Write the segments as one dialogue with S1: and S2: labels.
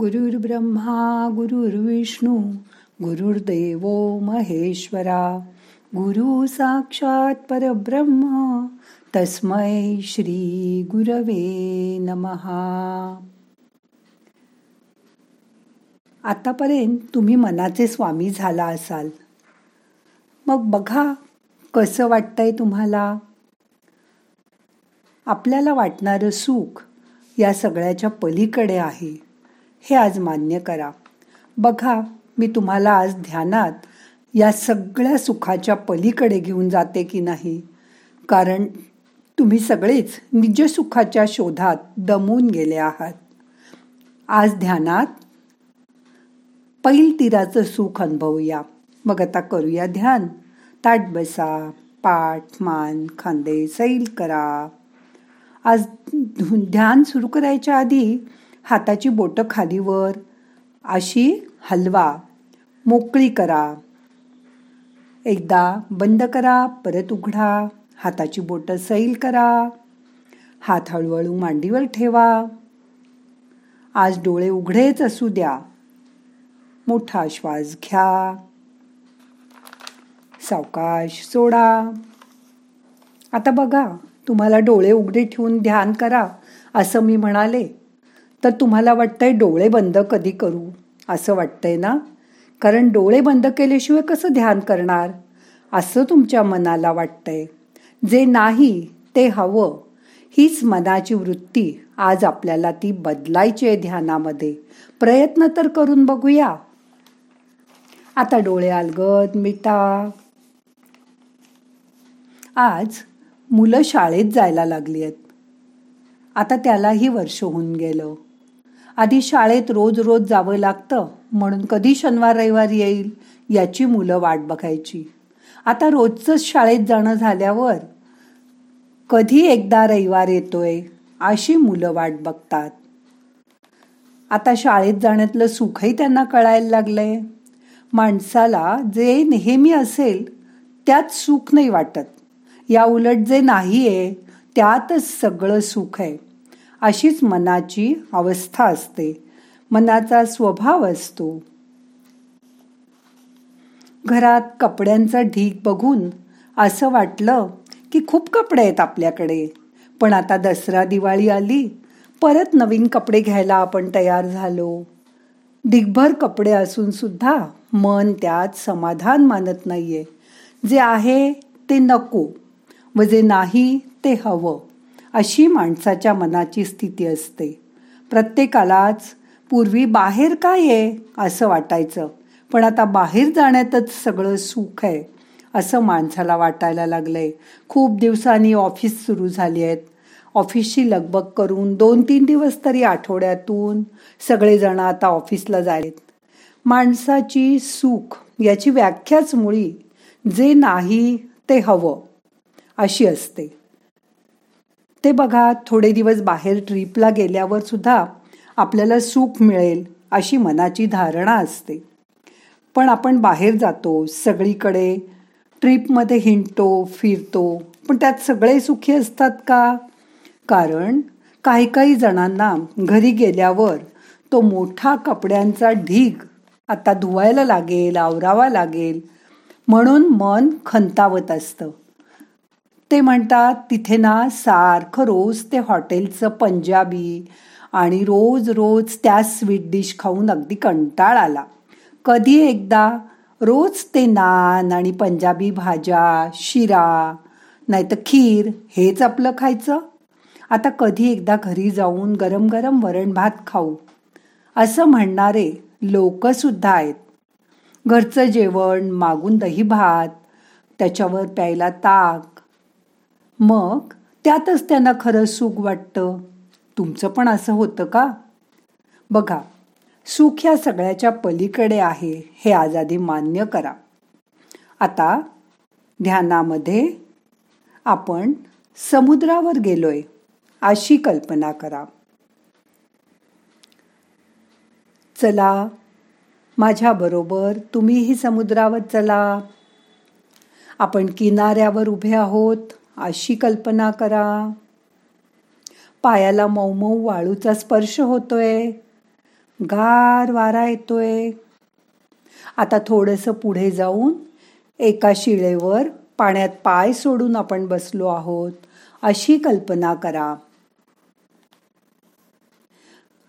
S1: गुरुर्ब्रह्मा गुरुर्विष्णू गुरुर्देव महेश्वरा. गुरु साक्षात परब्रह्म तस्मै श्री गुरवे नमहा आतापर्यंत तुम्ही मनाचे स्वामी झाला असाल. मग बघा कसं वाटतंय तुम्हाला? आपल्याला वाटणारं सुख या सगळ्याच्या पलीकडे आहे. हे आज मान्य करा. बघा मी तुम्हाला आज ध्यानात या सगळ्या सुखाच्या पलीकडे घेऊन जाते की नाही? कारण तुम्ही सगळेच निज सुखाच्या शोधात दमून गेले आहात. आज ध्यानात पैल तीराचं सुख अनुभवूया. मग आता करूया ध्यान. ताट बसा पाठ मान खांदे सैल करा. आज ध्यान सुरू करायच्या आधी हाताची बोटं खालीवर अशी हलवा. मोकळी करा. एकदा बंद करा परत उघडा. हाताची बोटं सैल करा. हात हळूहळू मांडीवर ठेवा. आज डोळे उघडेच असू द्या. मोठा श्वास घ्या. सावकाश सोडा. आता बघा तुम्हाला डोळे उघडे ठेवून ध्यान करा असं मी म्हणाले. तर तुम्हाला वाटतंय डोळे बंद कधी करू? असं वाटतंय ना? कारण डोळे बंद केल्याशिवाय कसं ध्यान करणार? असं तुमच्या मनाला वाटतंय. जे नाही ते हवं. हीच मनाची वृत्ती आज आपल्याला ती बदलायची आहे ध्यानामध्ये. प्रयत्न तर करून बघूया. आता डोळे अलगद मिटा. आज मुलं शाळेत जायला लागली आहेत. आता त्यालाही वर्ष होऊन गेलं. आधी शाळेत रोज रोज जावं लागतं म्हणून कधी शनिवार रविवार येईल याची मुलं वाट बघायची. आता रोजचंच शाळेत जाणं झाल्यावर कधी एकदा रविवार येतोय अशी मुलं वाट बघतात. आता शाळेत जाण्यातलं सुखही त्यांना कळायला लागलंय. माणसाला जे नेहमी असेल त्यात सुख नाही वाटत. या उलट जे नाहीये त्यातच सगळं सुख आहे. अशीच मनाची अवस्था असते. मनाचा स्वभाव असतो. घरात कपड्यांचा ढीक बघून असं वाटलं की खूप कपडे आहेत आपल्याकडे. पण आता दसरा दिवाळी आली परत नवीन कपडे घ्यायला आपण तयार झालो. ढिगभर कपडे असून सुद्धा मन त्यात समाधान मानत नाहीये. जे आहे ते नको व जे नाही ते हवं. अशी माणसाच्या मनाची स्थिती असते. प्रत्येकालाच पूर्वी बाहेर काय आहे असं वाटायचं पण आता बाहेर जाण्यातच सगळं सुख आहे असं माणसाला वाटायला लागलंय. खूप दिवसांनी ऑफिस सुरू झाली आहेत. ऑफिसची लगबग करून दोन तीन दिवस तरी आठवड्यातून सगळेजण आता ऑफिसला जायत माणसाची सुख याची व्याख्याच मुळी जे नाही ते हवं अशी असते. ते बघा थोडे दिवस बाहेर ट्रिपला गेल्यावर सुद्धा आपल्याला सुख मिळेल अशी मनाची धारणा असते. पण आपण बाहेर जातो सगळीकडे ट्रिपमध्ये हिंडतो फिरतो पण त्यात सगळे सुखी असतात का? कारण काही काही जणांना घरी गेल्यावर तो मोठा कपड्यांचा ढीग आता धुवायला लागेल आवरावा लागेल म्हणून मन खंतावत असतं. ते म्हणतात तिथे ना सारखं रोज ते हॉटेलचं पंजाबी आणि रोज रोज त्या स्वीट डिश खाऊन अगदी कंटाळ आला. कधी एकदा रोज ते नान आणि पंजाबी भाज्या शिरा नाहीतर खीर हेच आपलं खायचं. आता कधी एकदा घरी जाऊन गरम गरम वरण भात खाऊ. असं म्हणणारे लोकसुद्धा आहेत. घरचं जेवण मागून दही भात त्याच्यावर प्यायला ताक मग त्यातच त्यांना खरं सुख वाटतं. तुमचं पण असं होतं का? बघा सुख ह्या सगळ्याच्या पलीकडे आहे हे आज आधी मान्य करा. आता ध्यानामध्ये आपण समुद्रावर गेलोय अशी कल्पना करा. चला माझ्याबरोबर तुम्हीही समुद्रावर चला. आपण किनाऱ्यावर उभे आहोत. अशी कल्पना करा. पायाला मऊ मऊ वाळूचा स्पर्श होतोय. गार वारा येतोय. आता थोडस पुढे जाऊन एका शिळेवर पाण्यात पाय सोडून आपण बसलो आहोत. अशी कल्पना करा.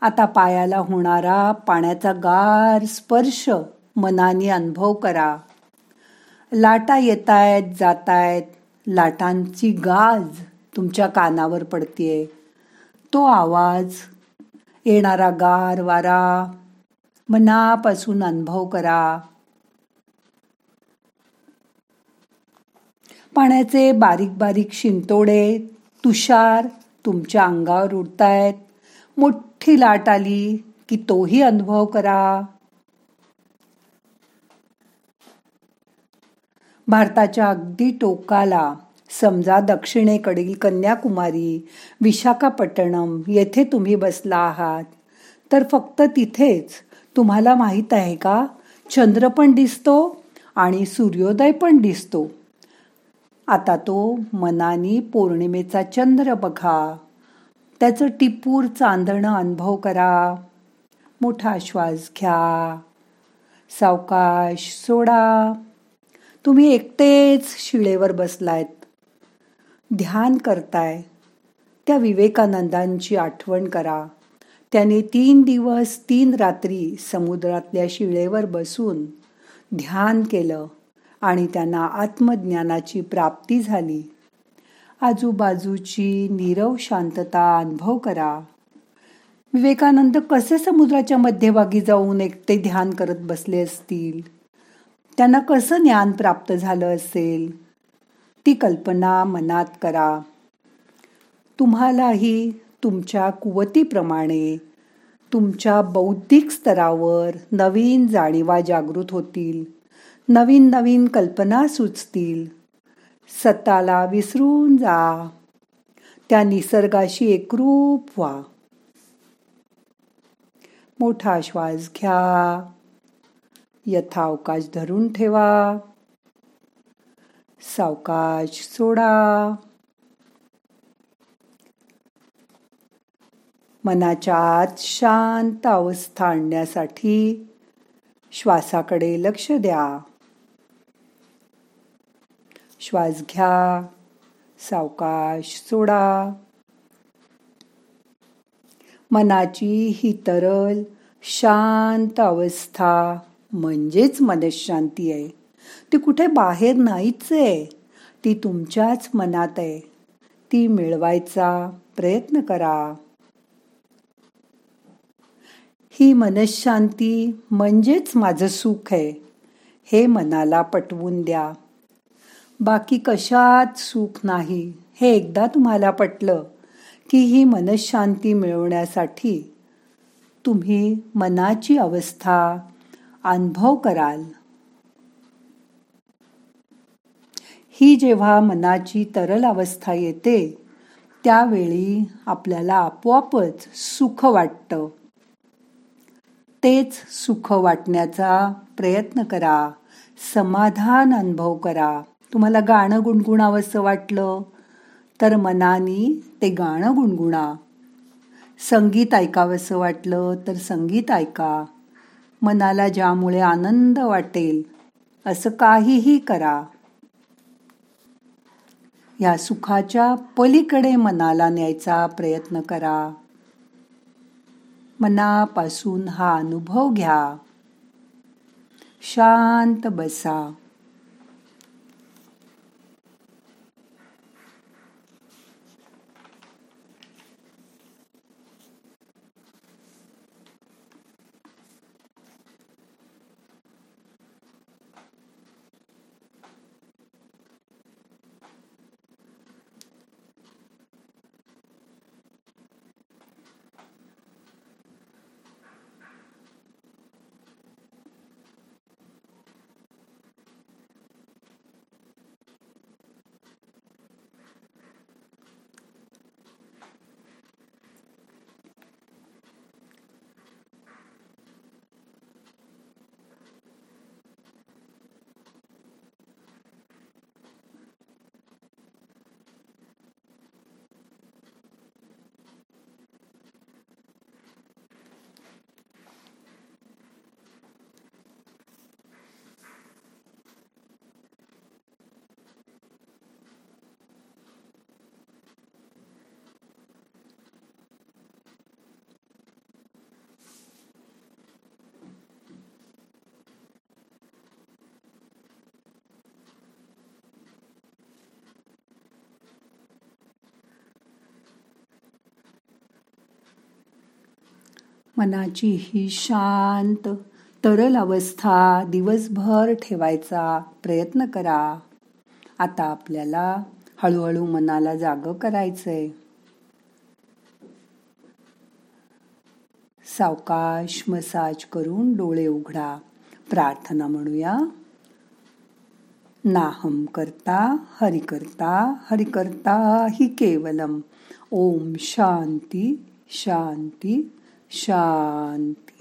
S1: आता पायाला होणारा पाण्याचा गार स्पर्श मनाने अनुभव करा. लाटा येतायत जातायत लाटांची गाज तुमच्या कानावर पडतीये. तो आवाज येणारा गार वारा मनापासून अनुभव करा. पाण्याचे बारीक बारीक शिंतोडे तुषार तुमच्या अंगावर उडतायत. मोठी लाट आली की तोही अनुभव करा. भारताच्या अगदी टोकाला समजा दक्षिणेकडील कन्याकुमारी विशाखापट्टणम येथे तुम्ही बसला आहात. तर फक्त तिथेच तुम्हाला माहीत आहे का? चंद्र पण दिसतो आणि सूर्योदय पण दिसतो. आता तो मनानी पौर्णिमेचा चंद्र बघा. त्याचं टिपूर चांदणं अनुभव करा. मोठा श्वास घ्या. सावकाश सोडा. तुम्ही एकटेच शिळेवर बसलायत. ध्यान करताय. त्या विवेकानंदांची आठवण करा. त्याने तीन दिवस तीन रात्री समुद्रातल्या शिळेवर बसून ध्यान केलं आणि त्यांना आत्मज्ञानाची प्राप्ती झाली. आजूबाजूची नीरव शांतता अनुभव करा. विवेकानंद कसे समुद्राच्या मध्यभागी जाऊन एकटे ध्यान करत बसले असतील? त्यांना कसं ज्ञान प्राप्त झालं असेल? ती कल्पना मनात करा. तुम्हालाही तुमच्या कुवतीप्रमाणे तुमच्या बौद्धिक स्तरावर नवीन जाणीवा जागृत होतील. नवीन नवीन कल्पना सुचतील. स्वतःला विसरून जा. त्या निसर्गाशी एकरूप व्हा. मोठा श्वास घ्या. यथावकाश धरून ठेवा. सावकाश सोडा. मनाच्या आत शांत अवस्था आणण्यासाठी श्वासाकडे लक्ष द्या. श्वास घ्या. सावकाश सोडा. मनाची ही तरल शांत अवस्था म्हणजेच मनशांती आहे. ती कुठे बाहेर नाहीच आहे. ती तुमच्याच मनात आहे. ती मिळवायचा प्रयत्न करा. ही मनशांती म्हणजेच माझं सुख आहे. हे मनाला पटवून द्या. बाकी कशात सुख नाही हे एकदा तुम्हाला पटलं की ही मनशांती मिळवण्यासाठी तुम्ही मनाची अवस्था अनुभव कराल. ही जेव्हा मनाची तरल अवस्था येते त्यावेळी आपल्याला आपोआपच सुख वाटतं. तेच सुख वाटण्याचा प्रयत्न करा. समाधान अनुभव करा. तुम्हाला गाणं गुणगुणावंसं वाटलं तर मनानी ते गाणं गुणगुणा. संगीत ऐकावंसं वाटलं तर संगीत ऐका. मनाला ज्यामुळे आनंद वाटेल असं काहीही करा. या सुखाच्या पलीकडे मनाला न्यायचा प्रयत्न करा. मनापासून हा अनुभव घ्या. शांत बसा. मनाची ही शांत तरल अवस्था दिवसभर ठेवायचा प्रयत्न करा. आता आपल्याला हळूहळू मनाला जाग करायचंय. सावकाश मसाज करून डोळे उघडा. प्रार्थना म्हणूया. नाहम करता हरि करता हरि करता हि केवलम. ओम शांती शांती. शांती.